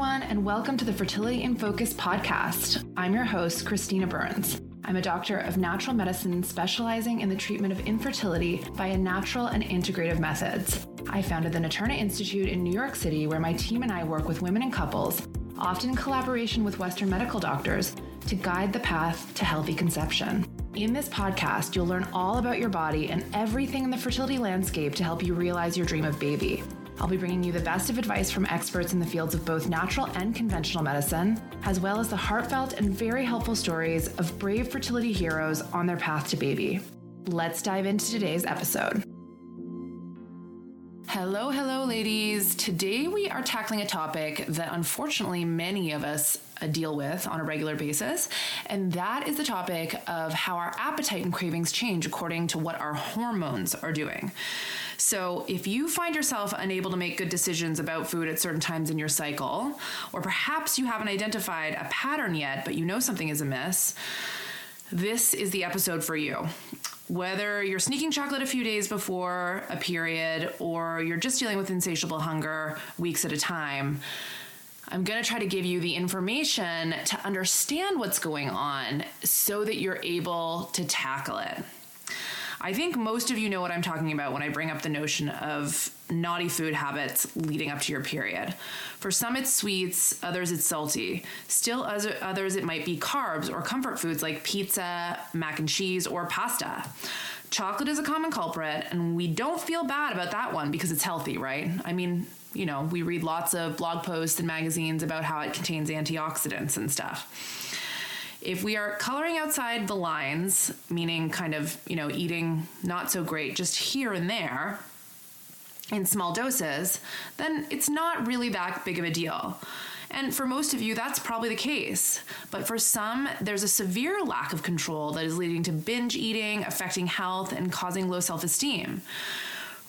everyone, and welcome to the Fertility in Focus podcast. I'm your host, Christina Burns. I'm a doctor of natural medicine specializing in the treatment of infertility via natural and integrative methods. I founded the Naturna Institute in New York City, where my team and I work with women and couples, often in collaboration with Western medical doctors, to guide the path to healthy conception. In this podcast, you'll learn all about your body and everything in the fertility landscape to help you realize your dream of baby. I'll be bringing you the best of advice from experts in the fields of both natural and conventional medicine, as well as the heartfelt and very helpful stories of brave fertility heroes on their path to baby. Let's dive into today's episode. Hello, hello, ladies. Today we are tackling a topic that unfortunately many of us uh, deal with on a regular basis, and that is the topic of how our appetite and cravings change according to what our hormones are doing. So, if you find yourself unable to make good decisions about food at certain times in your cycle, or perhaps you haven't identified a pattern yet, but you know something is amiss, this is the episode for you. Whether you're sneaking chocolate a few days before a period or you're just dealing with insatiable hunger weeks at a time, I'm going to try to give you the information to understand what's going on so that you're able to tackle it. I think most of you know what I'm talking about when I bring up the notion of naughty food habits leading up to your period. For some, it's sweets, others, it's salty. Still, others, it might be carbs or comfort foods like pizza, mac and cheese, or pasta. Chocolate is a common culprit, and we don't feel bad about that one because it's healthy, right? I mean, you know, we read lots of blog posts and magazines about how it contains antioxidants and stuff if we are coloring outside the lines, meaning kind of, you know, eating not so great just here and there in small doses, then it's not really that big of a deal. And for most of you, that's probably the case. But for some, there's a severe lack of control that is leading to binge eating, affecting health, and causing low self esteem.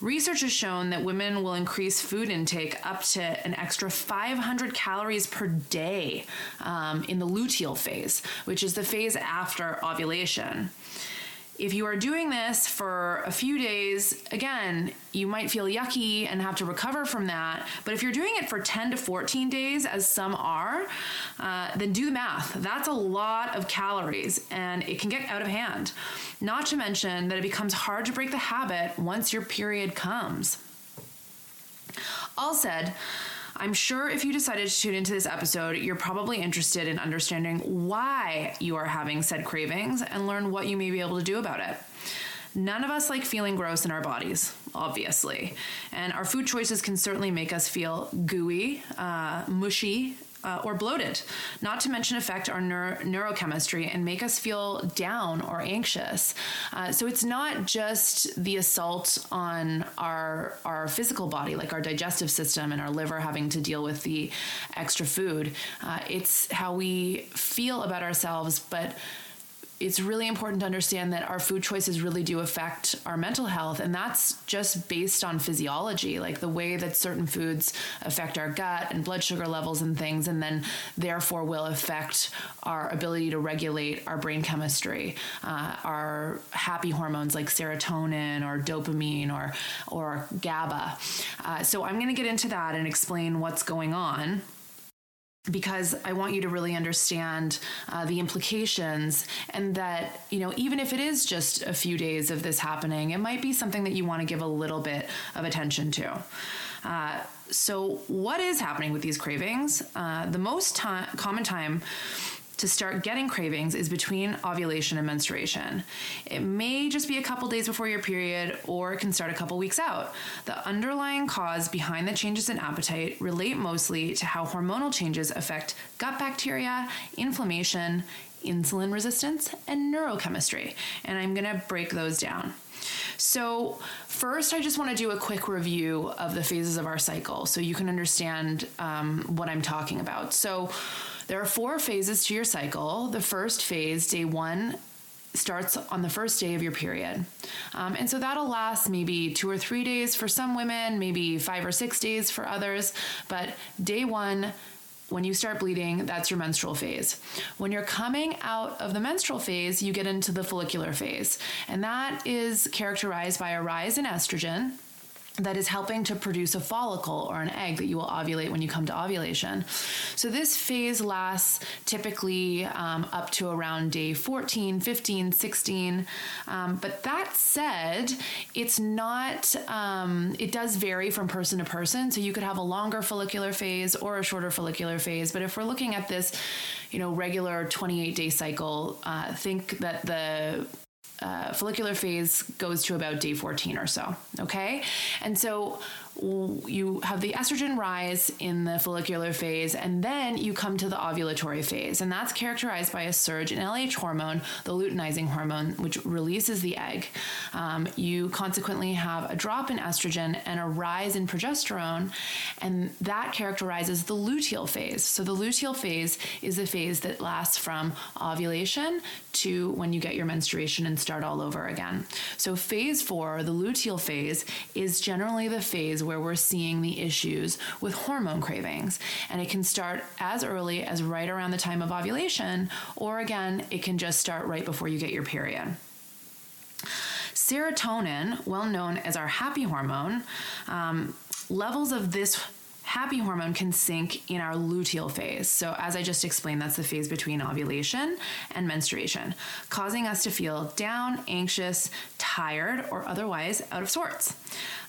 Research has shown that women will increase food intake up to an extra 500 calories per day um, in the luteal phase, which is the phase after ovulation. If you are doing this for a few days, again, you might feel yucky and have to recover from that. But if you're doing it for 10 to 14 days, as some are, uh, then do the math. That's a lot of calories and it can get out of hand. Not to mention that it becomes hard to break the habit once your period comes. All said, I'm sure if you decided to tune into this episode, you're probably interested in understanding why you are having said cravings and learn what you may be able to do about it. None of us like feeling gross in our bodies, obviously. And our food choices can certainly make us feel gooey, uh, mushy, uh, or bloated, not to mention affect our neuro- neurochemistry and make us feel down or anxious. Uh, so it's not just the assault on our our physical body, like our digestive system and our liver having to deal with the extra food. Uh, it's how we feel about ourselves, but it's really important to understand that our food choices really do affect our mental health and that's just based on physiology like the way that certain foods affect our gut and blood sugar levels and things and then therefore will affect our ability to regulate our brain chemistry uh, our happy hormones like serotonin or dopamine or or GABA. Uh, so I'm going to get into that and explain what's going on because I want you to really understand uh, the implications and that, you know, even if it is just a few days of this happening, it might be something that you want to give a little bit of attention to. Uh, so, what is happening with these cravings? Uh, the most common time to start getting cravings is between ovulation and menstruation. It may just be a couple days before your period, or it can start a couple weeks out. The underlying cause behind the changes in appetite relate mostly to how hormonal changes affect gut bacteria, inflammation, insulin resistance, and neurochemistry. And I'm gonna break those down. So, first, I just want to do a quick review of the phases of our cycle so you can understand um, what I'm talking about. So, there are four phases to your cycle. The first phase, day one, starts on the first day of your period. Um, and so that'll last maybe two or three days for some women, maybe five or six days for others. But day one, when you start bleeding, that's your menstrual phase. When you're coming out of the menstrual phase, you get into the follicular phase. And that is characterized by a rise in estrogen that is helping to produce a follicle or an egg that you will ovulate when you come to ovulation. So, this phase lasts typically um, up to around day 14, 15, 16. Um, but that said, it's not, um, it does vary from person to person. So, you could have a longer follicular phase or a shorter follicular phase. But if we're looking at this, you know, regular 28 day cycle, uh, think that the uh, follicular phase goes to about day 14 or so. Okay. And so you have the estrogen rise in the follicular phase, and then you come to the ovulatory phase. And that's characterized by a surge in LH hormone, the luteinizing hormone, which releases the egg. Um, you consequently have a drop in estrogen and a rise in progesterone, and that characterizes the luteal phase. So the luteal phase is a phase that lasts from ovulation to when you get your menstruation and start all over again. So phase four, the luteal phase, is generally the phase where we're seeing the issues with hormone cravings. And it can start as early as right around the time of ovulation, or again, it can just start right before you get your period. Serotonin, well known as our happy hormone, um, levels of this happy hormone can sink in our luteal phase. So, as I just explained, that's the phase between ovulation and menstruation, causing us to feel down, anxious, tired, or otherwise out of sorts.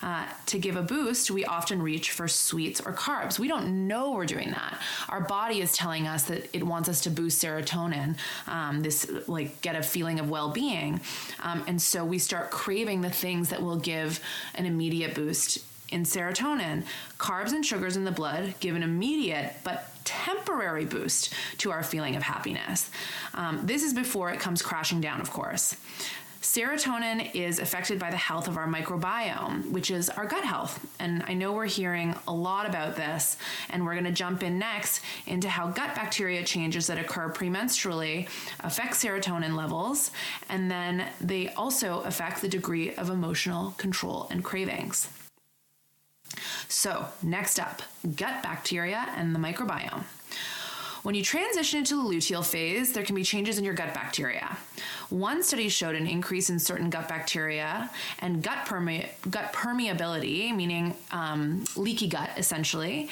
Uh, to give a boost, we often reach for sweets or carbs. We don't know we're doing that. Our body is telling us that it wants us to boost serotonin, um, this like get a feeling of well being. Um, and so we start craving the things that will give an immediate boost in serotonin. Carbs and sugars in the blood give an immediate but temporary boost to our feeling of happiness. Um, this is before it comes crashing down, of course. Serotonin is affected by the health of our microbiome, which is our gut health. And I know we're hearing a lot about this, and we're going to jump in next into how gut bacteria changes that occur premenstrually affect serotonin levels, and then they also affect the degree of emotional control and cravings. So, next up, gut bacteria and the microbiome. When you transition into the luteal phase, there can be changes in your gut bacteria. One study showed an increase in certain gut bacteria and gut, perme- gut permeability, meaning um, leaky gut essentially,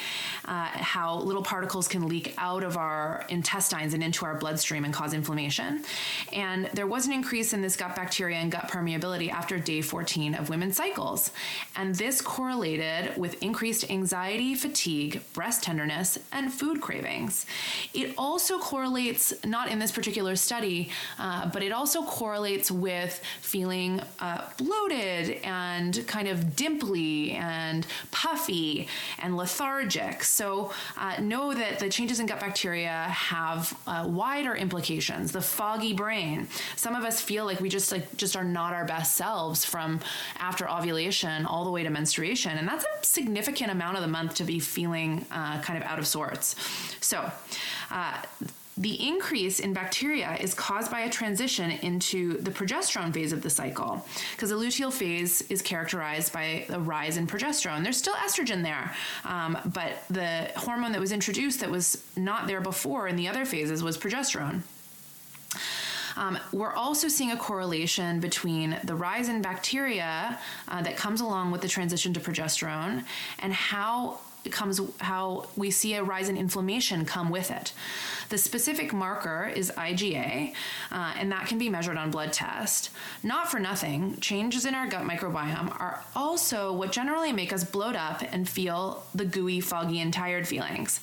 uh, how little particles can leak out of our intestines and into our bloodstream and cause inflammation. And there was an increase in this gut bacteria and gut permeability after day 14 of women's cycles. And this correlated with increased anxiety, fatigue, breast tenderness, and food cravings. It also correlates, not in this particular study, uh, but it also correlates with feeling uh, bloated and kind of dimply and puffy and lethargic. So uh, know that the changes in gut bacteria have uh, wider implications. The foggy brain. Some of us feel like we just like just are not our best selves from after ovulation all the way to menstruation, and that's a significant amount of the month to be feeling uh, kind of out of sorts. So. The increase in bacteria is caused by a transition into the progesterone phase of the cycle because the luteal phase is characterized by a rise in progesterone. There's still estrogen there, um, but the hormone that was introduced that was not there before in the other phases was progesterone. Um, we're also seeing a correlation between the rise in bacteria uh, that comes along with the transition to progesterone and how comes how we see a rise in inflammation come with it. The specific marker is IgA, uh, and that can be measured on blood test. Not for nothing, changes in our gut microbiome are also what generally make us bloat up and feel the gooey, foggy, and tired feelings.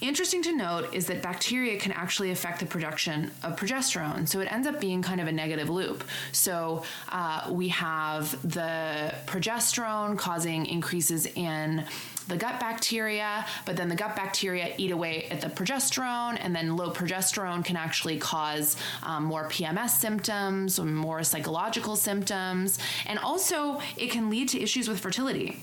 Interesting to note is that bacteria can actually affect the production of progesterone. So it ends up being kind of a negative loop. So uh, we have the progesterone causing increases in the gut bacteria, but then the gut bacteria eat away at the progesterone, and then low progesterone can actually cause um, more PMS symptoms, more psychological symptoms, and also it can lead to issues with fertility.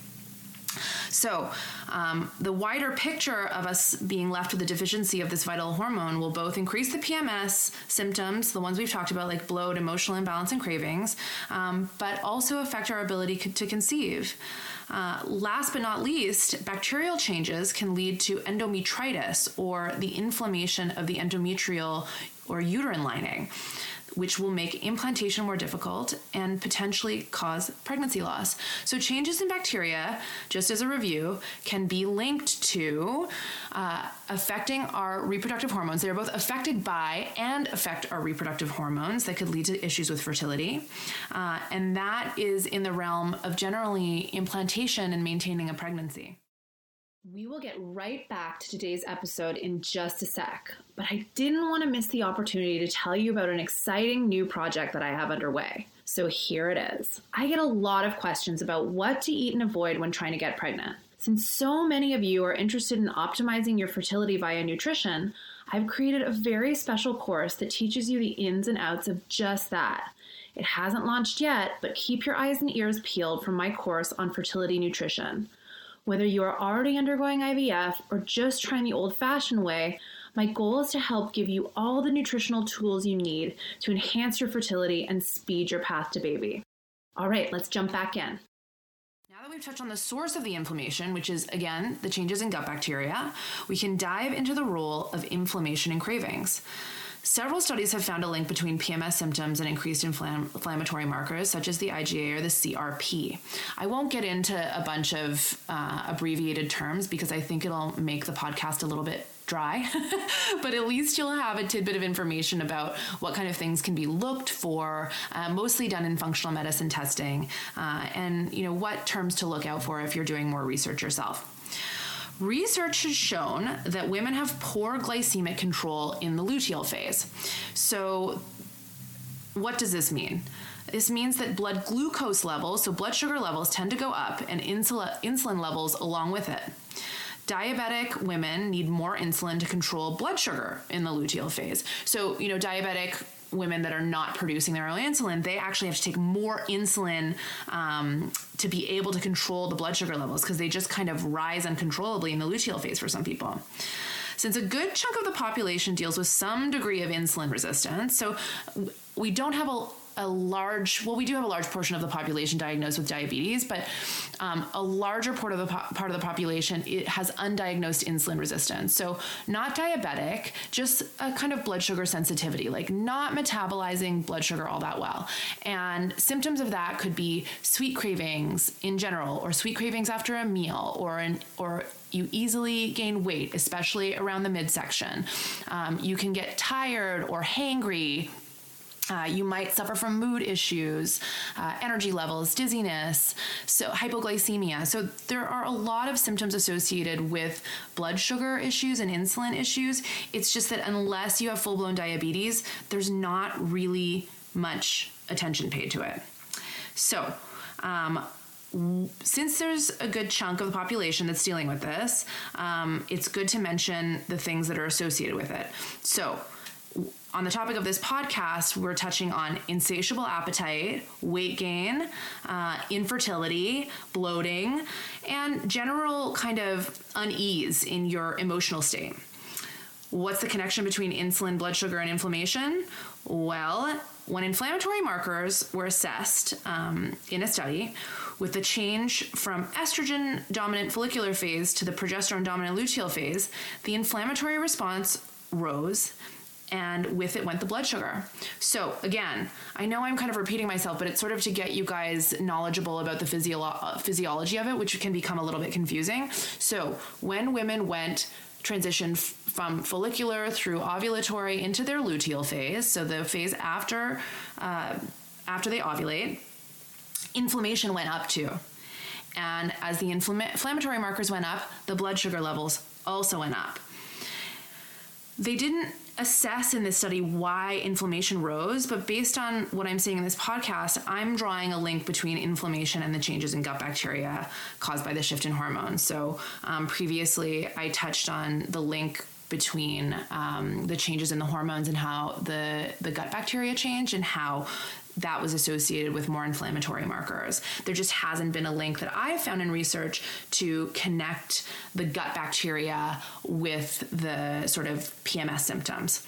So, um, the wider picture of us being left with a deficiency of this vital hormone will both increase the PMS symptoms, the ones we've talked about, like bloat, emotional imbalance, and cravings, um, but also affect our ability to conceive. Uh, last but not least, bacterial changes can lead to endometritis or the inflammation of the endometrial or uterine lining which will make implantation more difficult and potentially cause pregnancy loss. So, changes in bacteria, just as a review, can be linked to uh, affecting our reproductive hormones. They're both affected by and affect our reproductive hormones that could lead to issues with fertility. Uh, and that is in the realm of generally implantation and maintaining a pregnancy. We will get right back to today's episode in just a sec, but I didn't want to miss the opportunity to tell you about an exciting new project that I have underway. So here it is. I get a lot of questions about what to eat and avoid when trying to get pregnant. Since so many of you are interested in optimizing your fertility via nutrition, I've created a very special course that teaches you the ins and outs of just that. It hasn't launched yet, but keep your eyes and ears peeled for my course on fertility nutrition. Whether you are already undergoing IVF or just trying the old fashioned way, my goal is to help give you all the nutritional tools you need to enhance your fertility and speed your path to baby. All right, let's jump back in. Now that we've touched on the source of the inflammation, which is again the changes in gut bacteria, we can dive into the role of inflammation and cravings. Several studies have found a link between PMS symptoms and increased inflam- inflammatory markers, such as the IgA or the CRP. I won't get into a bunch of uh, abbreviated terms because I think it'll make the podcast a little bit dry, but at least you'll have a tidbit of information about what kind of things can be looked for, uh, mostly done in functional medicine testing, uh, and you know what terms to look out for if you're doing more research yourself. Research has shown that women have poor glycemic control in the luteal phase. So, what does this mean? This means that blood glucose levels, so blood sugar levels, tend to go up and insulin, levels along with it. Diabetic women need more insulin to control blood sugar in the luteal phase. So, you know, diabetic women that are not producing their own insulin, they actually have to take more insulin um, to be able to control the blood sugar levels because they just kind of rise uncontrollably in the luteal phase for some people. Since a good chunk of the population deals with some degree of insulin resistance, so we don't have a a large well we do have a large portion of the population diagnosed with diabetes but um, a larger part of the po- part of the population it has undiagnosed insulin resistance so not diabetic just a kind of blood sugar sensitivity like not metabolizing blood sugar all that well and symptoms of that could be sweet cravings in general or sweet cravings after a meal or an or you easily gain weight, especially around the midsection. Um, you can get tired or hangry uh, you might suffer from mood issues, uh, energy levels, dizziness, so hypoglycemia. So there are a lot of symptoms associated with blood sugar issues and insulin issues. It's just that unless you have full blown diabetes, there's not really much attention paid to it. So, um, since there's a good chunk of the population that's dealing with this, um, it's good to mention the things that are associated with it. So, on the topic of this podcast, we're touching on insatiable appetite, weight gain, uh, infertility, bloating, and general kind of unease in your emotional state. What's the connection between insulin, blood sugar, and inflammation? Well, when inflammatory markers were assessed um, in a study, with the change from estrogen dominant follicular phase to the progesterone dominant luteal phase, the inflammatory response rose and with it went the blood sugar. So, again, I know I'm kind of repeating myself, but it's sort of to get you guys knowledgeable about the physio- physiology of it, which can become a little bit confusing. So, when women went transition f- from follicular through ovulatory into their luteal phase, so the phase after uh, after they ovulate, inflammation went up too. And as the inflama- inflammatory markers went up, the blood sugar levels also went up. They didn't assess in this study why inflammation rose, but based on what I'm saying in this podcast, I'm drawing a link between inflammation and the changes in gut bacteria caused by the shift in hormones. So um, previously, I touched on the link between um, the changes in the hormones and how the the gut bacteria change and how that was associated with more inflammatory markers. There just hasn't been a link that I've found in research to connect the gut bacteria with the sort of PMS symptoms.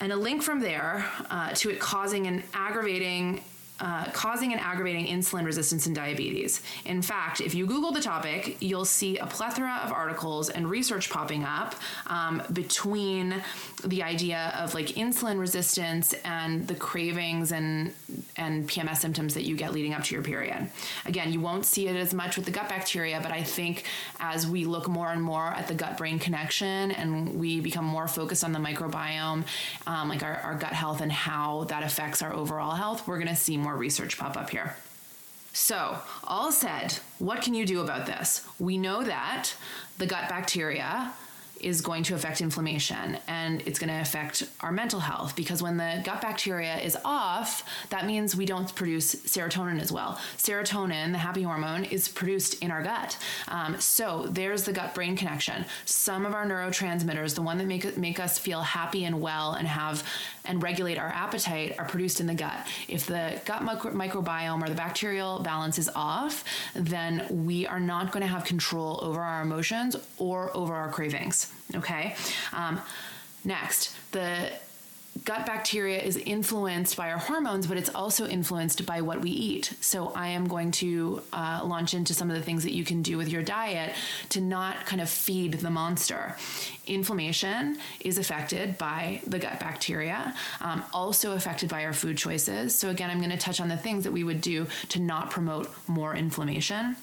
And a link from there uh, to it causing an aggravating uh, causing and aggravating insulin resistance and diabetes. In fact, if you Google the topic, you'll see a plethora of articles and research popping up um, between the idea of like insulin resistance and the cravings and and PMS symptoms that you get leading up to your period. Again, you won't see it as much with the gut bacteria, but I think as we look more and more at the gut brain connection and we become more focused on the microbiome, um, like our, our gut health and how that affects our overall health, we're going to see more research pop up here. So, all said, what can you do about this? We know that the gut bacteria is going to affect inflammation and it's going to affect our mental health because when the gut bacteria is off, that means we don't produce serotonin as well. Serotonin, the happy hormone, is produced in our gut. Um, so there's the gut brain connection. Some of our neurotransmitters, the one that make, make us feel happy and well and have and regulate our appetite, are produced in the gut. If the gut micro- microbiome or the bacterial balance is off, then we are not going to have control over our emotions or over our cravings. Okay. Um, next, the gut bacteria is influenced by our hormones, but it's also influenced by what we eat. So I am going to uh, launch into some of the things that you can do with your diet to not kind of feed the monster. Inflammation is affected by the gut bacteria, um, also affected by our food choices. So again, I'm going to touch on the things that we would do to not promote more inflammation.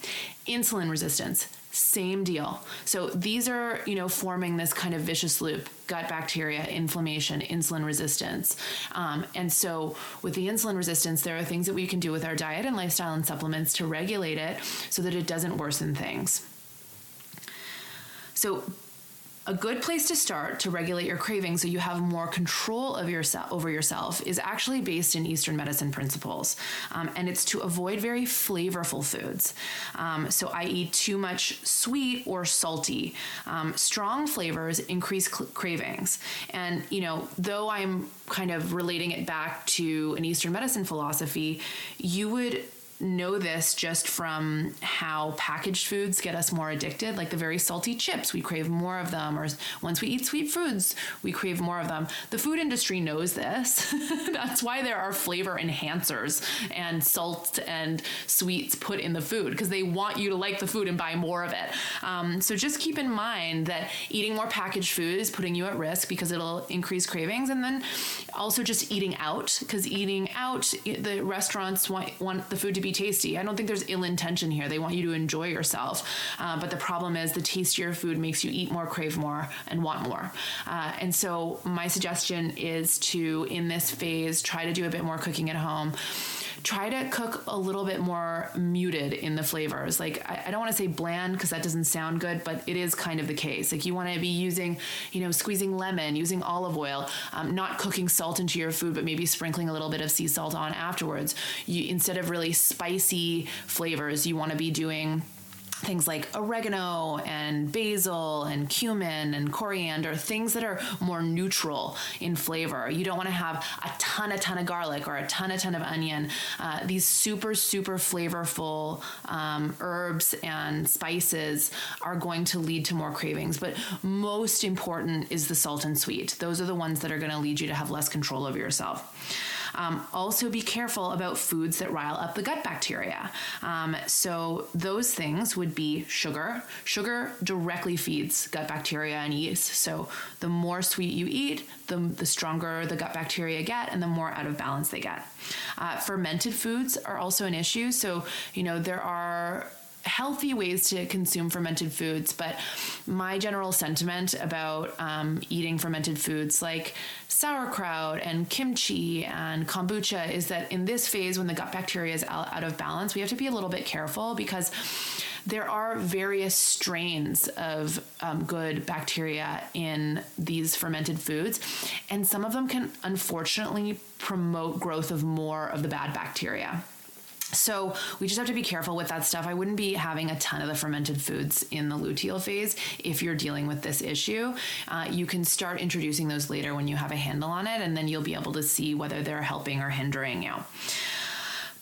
Insulin resistance same deal. So these are, you know, forming this kind of vicious loop gut bacteria, inflammation, insulin resistance. Um, and so with the insulin resistance, there are things that we can do with our diet and lifestyle and supplements to regulate it so that it doesn't worsen things. So a good place to start to regulate your cravings so you have more control of yourself over yourself is actually based in Eastern medicine principles, um, and it's to avoid very flavorful foods. Um, so, i.e., too much sweet or salty. Um, strong flavors increase cl- cravings, and you know, though I'm kind of relating it back to an Eastern medicine philosophy, you would know this just from how packaged foods get us more addicted, like the very salty chips, we crave more of them, or once we eat sweet foods, we crave more of them. The food industry knows this. That's why there are flavor enhancers and salt and sweets put in the food because they want you to like the food and buy more of it. Um, so just keep in mind that eating more packaged food is putting you at risk because it'll increase cravings, and then also just eating out because eating out, the restaurants want, want the food to be tasty. I don't think there's ill intention here. They want you to enjoy yourself. Uh, but the problem is the tastier food makes you eat more, crave more, and want more. Uh, and so my suggestion is to, in this phase, try to do a bit more cooking at home try to cook a little bit more muted in the flavors. Like I, I don't want to say bland because that doesn't sound good, but it is kind of the case. Like you want to be using, you know, squeezing lemon, using olive oil, um, not cooking salt into your food, but maybe sprinkling a little bit of sea salt on afterwards. You instead of really spicy flavors, you want to be doing things like oregano and basil and cumin and coriander, things that are more neutral in flavor. You don't want to have a ton, a ton of garlic or a ton, a ton of onion. Uh, these super, super flavorful um, herbs and spices are going to lead to more cravings. But most important is the salt and sweet. Those are the ones that are going to lead you to have less control over yourself. Um, also, be careful about foods that rile up the gut bacteria. Um, so, those things would be sugar. Sugar directly feeds gut bacteria and yeast. So, the more sweet you eat, the, the stronger the gut bacteria get and the more out of balance they get. Uh, fermented foods are also an issue. So, you know, there are healthy ways to consume fermented foods, but my general sentiment about um, eating fermented foods like sauerkraut and kimchi and kombucha is that in this phase, when the gut bacteria is out of balance, we have to be a little bit careful because there are various strains of um, good bacteria in these fermented foods, and some of them can unfortunately promote growth of more of the bad bacteria. So we just have to be careful with that stuff. I wouldn't be having a ton of the fermented foods in the luteal phase if you're dealing with this issue. Uh, you can start introducing those later when you have a handle on it, and then you'll be able to see whether they're helping or hindering you.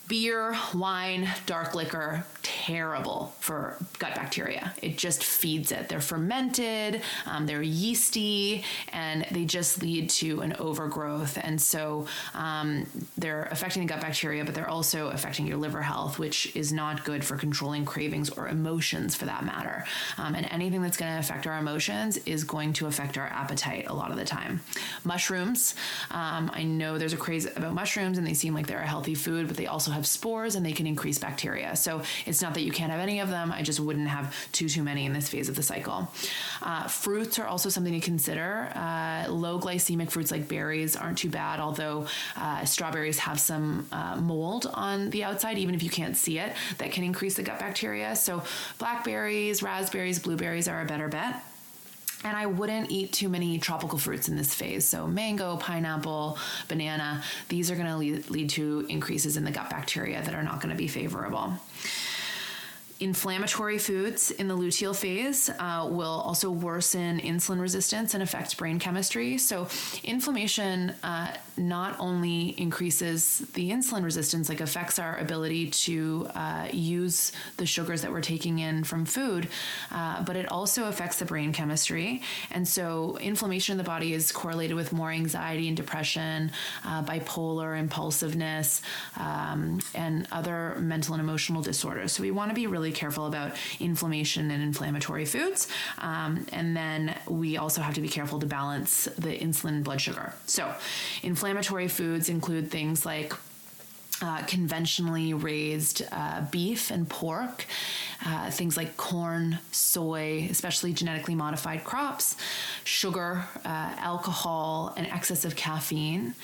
Beer, wine, dark liquor, terrible for gut bacteria. It just feeds it. They're fermented, um, they're yeasty, and they just lead to an overgrowth. And so um, they're affecting the gut bacteria, but they're also affecting your liver health, which is not good for controlling cravings or emotions for that matter. Um, and anything that's going to affect our emotions is going to affect our appetite a lot of the time. Mushrooms, um, I know there's a craze about mushrooms and they seem like they're a healthy food, but they also have spores and they can increase bacteria. So it's not that you can't have any of them. I just wouldn't have too too many in this phase of the cycle. Uh, fruits are also something to consider. Uh, low glycemic fruits like berries aren't too bad, although uh, strawberries have some uh, mold on the outside, even if you can't see it, that can increase the gut bacteria. So blackberries, raspberries, blueberries are a better bet. And I wouldn't eat too many tropical fruits in this phase. So, mango, pineapple, banana, these are going to lead, to increases in the gut bacteria that are not going to be favorable. Inflammatory foods in the luteal phase uh, will also worsen insulin resistance and affect brain chemistry. So, inflammation uh, not only increases the insulin resistance, like affects our ability to uh, use the sugars that we're taking in from food, uh, but it also affects the brain chemistry. And so, inflammation in the body is correlated with more anxiety and depression, uh, bipolar, impulsiveness, um, and other mental and emotional disorders. So, we want to be really careful about inflammation and inflammatory foods. Um, and then we also have to be careful to balance the insulin blood sugar. So, inflammatory foods include things like uh, conventionally raised uh, beef and pork, uh, things like corn, soy, especially genetically modified crops, sugar, uh, alcohol, and excess of caffeine,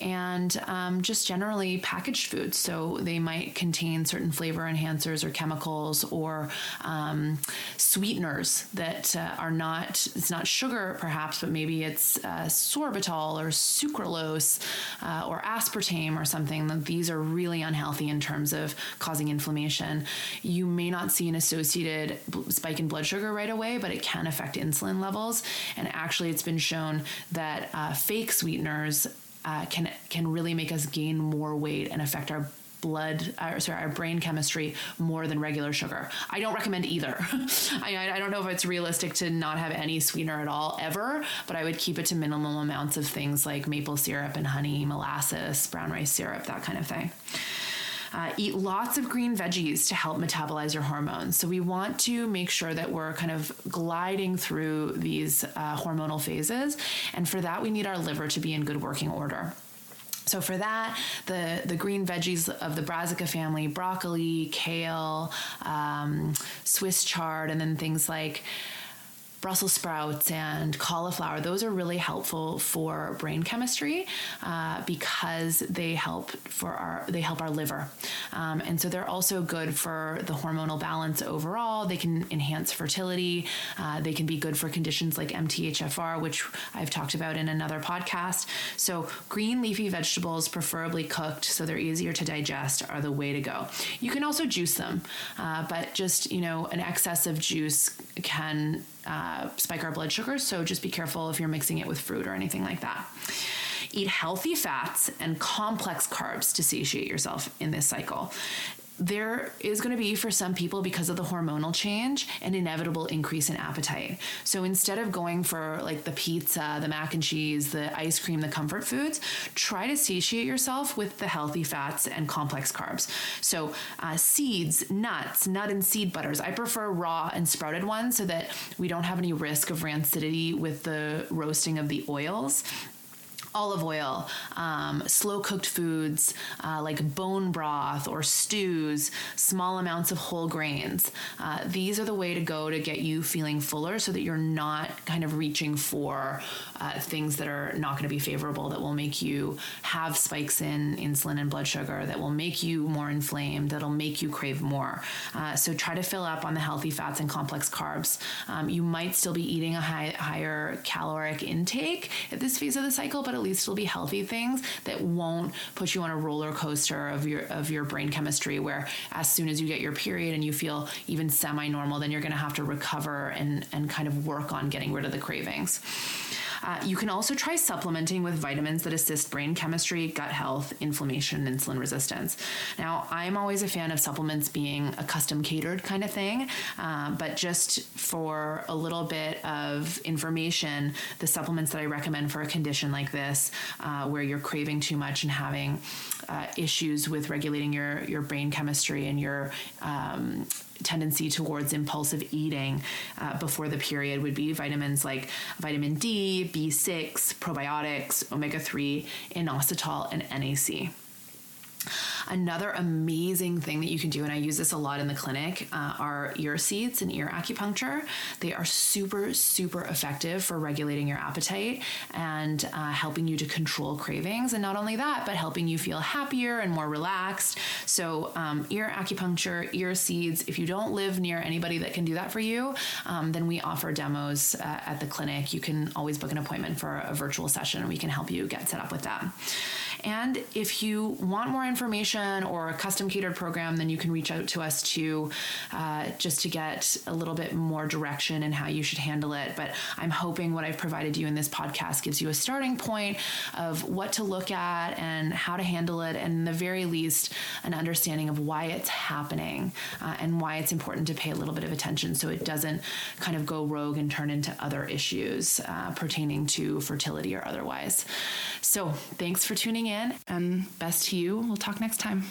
and um, just generally packaged foods. So they might contain certain flavor enhancers or chemicals or um, sweeteners that uh, are not, it's not sugar perhaps, but maybe it's uh, sorbitol or sucralose uh, or aspartame or something. These are really unhealthy in terms of causing inflammation. You may not see an associated spike in blood sugar right away, but it can affect insulin levels. And actually, it's been shown that uh, fake sweeteners uh, can can really make us gain more weight and affect our blood uh, sorry our brain chemistry more than regular sugar. I don't recommend either. I, I don't know if it's realistic to not have any sweetener at all ever but i would keep it to minimal amounts of things like maple syrup and honey molasses brown rice syrup that kind of thing uh, eat lots of green veggies to help metabolize your hormones. So, we want to make sure that we're kind of gliding through these uh, hormonal phases. And for that, we need our liver to be in good working order. So for that, the, the green veggies of the brassica family, broccoli, kale, um, Swiss chard, and then things like Brussels sprouts and cauliflower, those are really helpful for brain chemistry uh, because they help for our they help our liver, um, and so they're also good for the hormonal balance overall. They can enhance fertility. Uh, they can be good for conditions like MTHFR, which I've talked about in another podcast. So green leafy vegetables, preferably cooked, so they're easier to digest, are the way to go. You can also juice them, uh, but just you know an excess of juice can uh, spike our blood sugars. So just be careful if you're mixing it with fruit or anything like that. Eat healthy fats and complex carbs to satiate yourself in this cycle there is going to be for some people because of the hormonal change an inevitable increase in appetite. So instead of going for like the pizza the mac and cheese the ice cream the comfort foods try to satiate yourself with the healthy fats and complex carbs. So uh, seeds nuts nut and seed butters. I prefer raw and sprouted ones so that we don't have any risk of rancidity with the roasting of the oils olive oil, um, slow cooked foods uh, like bone broth or stews, small amounts of whole grains. Uh, these are the way to go to get you feeling fuller so that you're not kind of reaching for uh, things that are not going to be favorable, that will make you have spikes in insulin and blood sugar, that will make you more inflamed, that'll make you crave more. Uh, so try to fill up on the healthy fats and complex carbs. Um, you might still be eating a high, higher caloric intake at this phase of the cycle, but at least it'll be healthy things that won't put you on a roller coaster of your of your brain chemistry where as soon as you get your period and you feel even semi-normal then you're going to have to recover and and kind of work on getting rid of the cravings uh, you can also try supplementing with vitamins that assist brain chemistry, gut health, inflammation, and insulin resistance. Now, I'm always a fan of supplements being a custom catered kind of thing, uh, but just for a little bit of information, the supplements that I recommend for a condition like this, uh, where you're craving too much and having uh, issues with regulating your, your brain chemistry and your um, tendency towards impulsive eating uh, before the period would be vitamins like vitamin D, B6, probiotics, omega 3, inositol, and NAC. Another amazing thing that you can do, and I use this a lot in the clinic, uh, are ear seeds and ear acupuncture. They are super, super effective for regulating your appetite and uh, helping you to control cravings. And not only that, but helping you feel happier and more relaxed. So, um, ear acupuncture, ear seeds, if you don't live near anybody that can do that for you, um, then we offer demos uh, at the clinic. You can always book an appointment for a virtual session and we can help you get set up with that. And if you want more information or a custom catered program, then you can reach out to us to uh, just to get a little bit more direction in how you should handle it. But I'm hoping what I've provided you in this podcast gives you a starting point of what to look at and how to handle it, and the very least, an understanding of why it's happening uh, and why it's important to pay a little bit of attention so it doesn't kind of go rogue and turn into other issues uh, pertaining to fertility or otherwise. So, thanks for tuning in and best to you. We'll talk next time.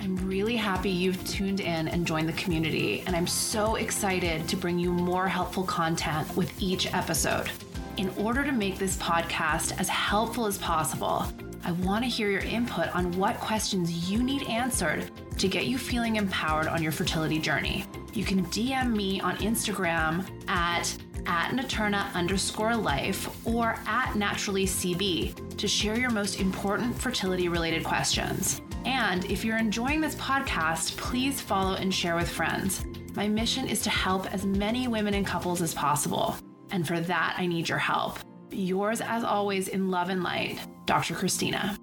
I'm really happy you've tuned in and joined the community, and I'm so excited to bring you more helpful content with each episode. In order to make this podcast as helpful as possible, I want to hear your input on what questions you need answered to get you feeling empowered on your fertility journey. You can DM me on Instagram at at Naturna underscore life or at naturally CB to share your most important fertility related questions. And if you're enjoying this podcast, please follow and share with friends. My mission is to help as many women and couples as possible. And for that, I need your help. Yours, as always, in love and light, Dr. Christina.